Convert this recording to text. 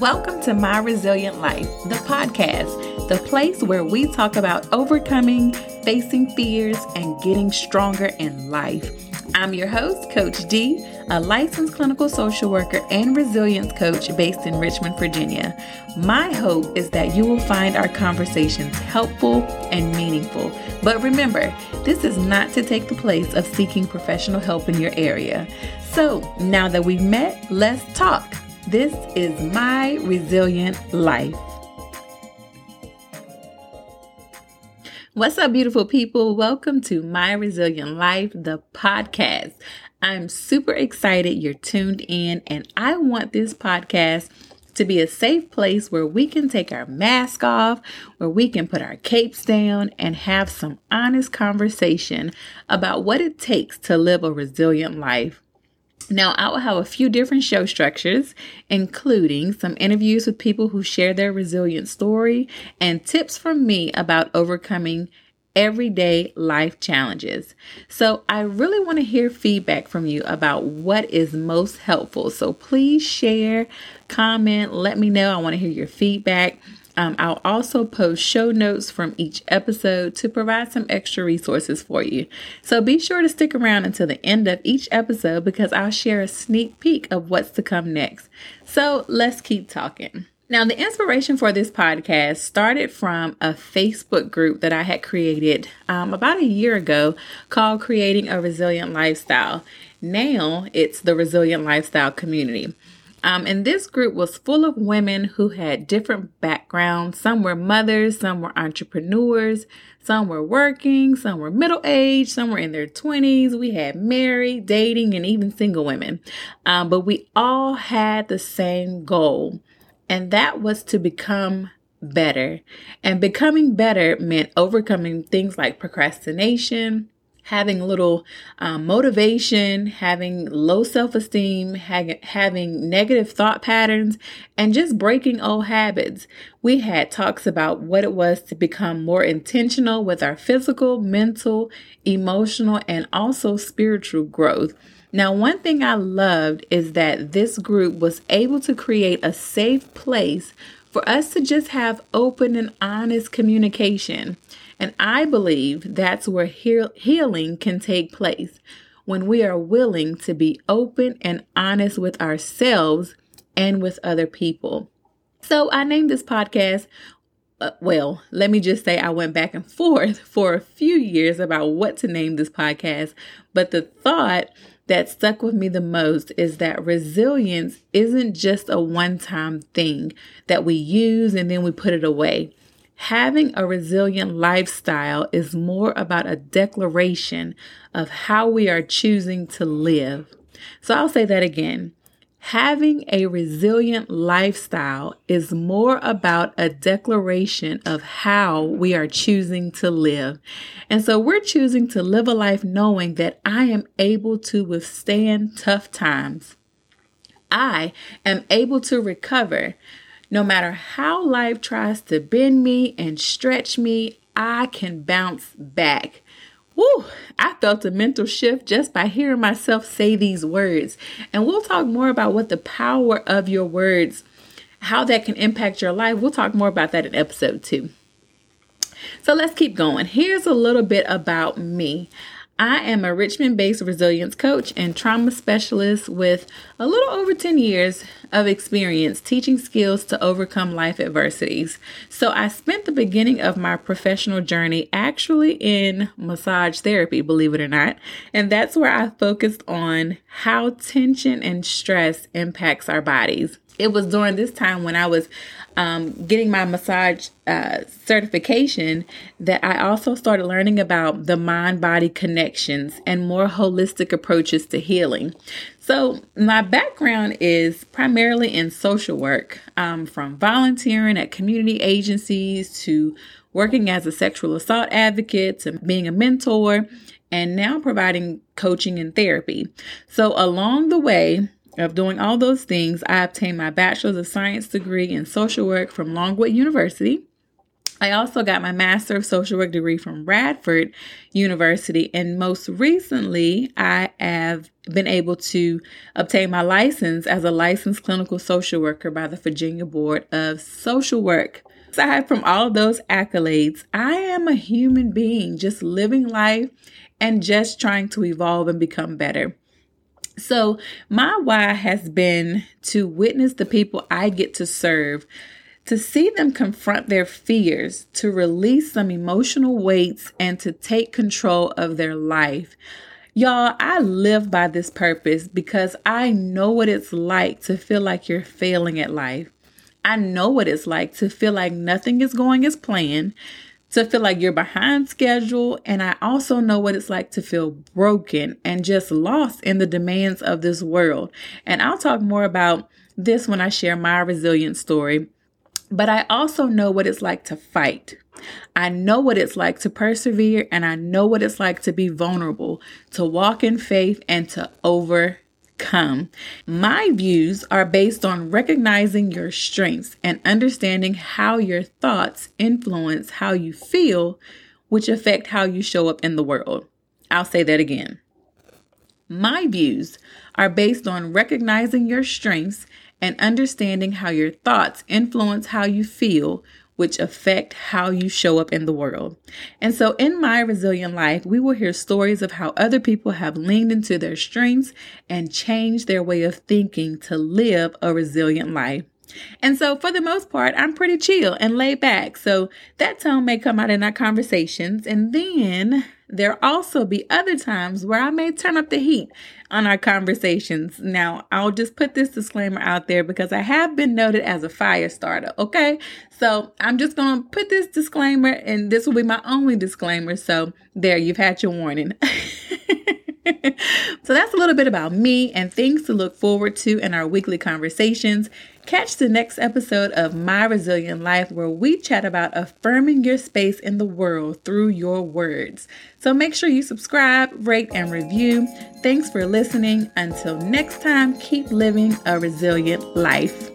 Welcome to My Resilient Life, the podcast, the place where we talk about overcoming, facing fears, and getting stronger in life. I'm your host, Coach D, a licensed clinical social worker and resilience coach based in Richmond, Virginia. My hope is that you will find our conversations helpful and meaningful. But remember, this is not to take the place of seeking professional help in your area. So now that we've met, let's talk. This is my resilient life. What's up, beautiful people? Welcome to My Resilient Life, the podcast. I'm super excited you're tuned in, and I want this podcast to be a safe place where we can take our mask off, where we can put our capes down and have some honest conversation about what it takes to live a resilient life. Now, I will have a few different show structures, including some interviews with people who share their resilient story and tips from me about overcoming everyday life challenges. So, I really want to hear feedback from you about what is most helpful. So, please share, comment, let me know. I want to hear your feedback. Um, I'll also post show notes from each episode to provide some extra resources for you. So be sure to stick around until the end of each episode because I'll share a sneak peek of what's to come next. So let's keep talking. Now, the inspiration for this podcast started from a Facebook group that I had created um, about a year ago called Creating a Resilient Lifestyle. Now it's the Resilient Lifestyle Community. Um, and this group was full of women who had different backgrounds. Some were mothers, some were entrepreneurs, some were working, some were middle aged, some were in their 20s. We had married, dating, and even single women. Um, but we all had the same goal, and that was to become better. And becoming better meant overcoming things like procrastination having a little um, motivation, having low self esteem, ha- having negative thought patterns, and just breaking old habits. We had talks about what it was to become more intentional with our physical, mental, emotional, and also spiritual growth. Now, one thing I loved is that this group was able to create a safe place for us to just have open and honest communication. And I believe that's where heal- healing can take place when we are willing to be open and honest with ourselves and with other people. So I named this podcast. Uh, well, let me just say I went back and forth for a few years about what to name this podcast, but the thought that stuck with me the most is that resilience isn't just a one time thing that we use and then we put it away. Having a resilient lifestyle is more about a declaration of how we are choosing to live. So I'll say that again. Having a resilient lifestyle is more about a declaration of how we are choosing to live. And so we're choosing to live a life knowing that I am able to withstand tough times. I am able to recover no matter how life tries to bend me and stretch me, I can bounce back. Woo, I felt a mental shift just by hearing myself say these words. And we'll talk more about what the power of your words, how that can impact your life. We'll talk more about that in episode two. So let's keep going. Here's a little bit about me. I am a Richmond based resilience coach and trauma specialist with a little over 10 years of experience teaching skills to overcome life adversities. So, I spent the beginning of my professional journey actually in massage therapy, believe it or not. And that's where I focused on how tension and stress impacts our bodies. It was during this time when I was um, getting my massage uh, certification that I also started learning about the mind body connections and more holistic approaches to healing. So, my background is primarily in social work, um, from volunteering at community agencies to working as a sexual assault advocate to being a mentor and now providing coaching and therapy. So, along the way, of doing all those things, I obtained my Bachelor's of Science degree in social work from Longwood University. I also got my Master of Social Work degree from Radford University. And most recently, I have been able to obtain my license as a licensed clinical social worker by the Virginia Board of Social Work. Aside from all those accolades, I am a human being just living life and just trying to evolve and become better. So, my why has been to witness the people I get to serve to see them confront their fears, to release some emotional weights, and to take control of their life. Y'all, I live by this purpose because I know what it's like to feel like you're failing at life. I know what it's like to feel like nothing is going as planned, to feel like you're behind schedule. And I also know what it's like to feel broken and just lost in the demands of this world. And I'll talk more about this when I share my resilience story. But I also know what it's like to fight. I know what it's like to persevere, and I know what it's like to be vulnerable, to walk in faith, and to overcome. My views are based on recognizing your strengths and understanding how your thoughts influence how you feel, which affect how you show up in the world. I'll say that again. My views are based on recognizing your strengths and understanding how your thoughts influence how you feel, which affect how you show up in the world. And so, in my resilient life, we will hear stories of how other people have leaned into their strengths and changed their way of thinking to live a resilient life. And so, for the most part, I'm pretty chill and laid back. So, that tone may come out in our conversations. And then there also be other times where I may turn up the heat on our conversations. Now, I'll just put this disclaimer out there because I have been noted as a fire starter. Okay. So, I'm just going to put this disclaimer, and this will be my only disclaimer. So, there, you've had your warning. so that's a little bit about me and things to look forward to in our weekly conversations. Catch the next episode of My Resilient Life where we chat about affirming your space in the world through your words. So make sure you subscribe, rate, and review. Thanks for listening. Until next time, keep living a resilient life.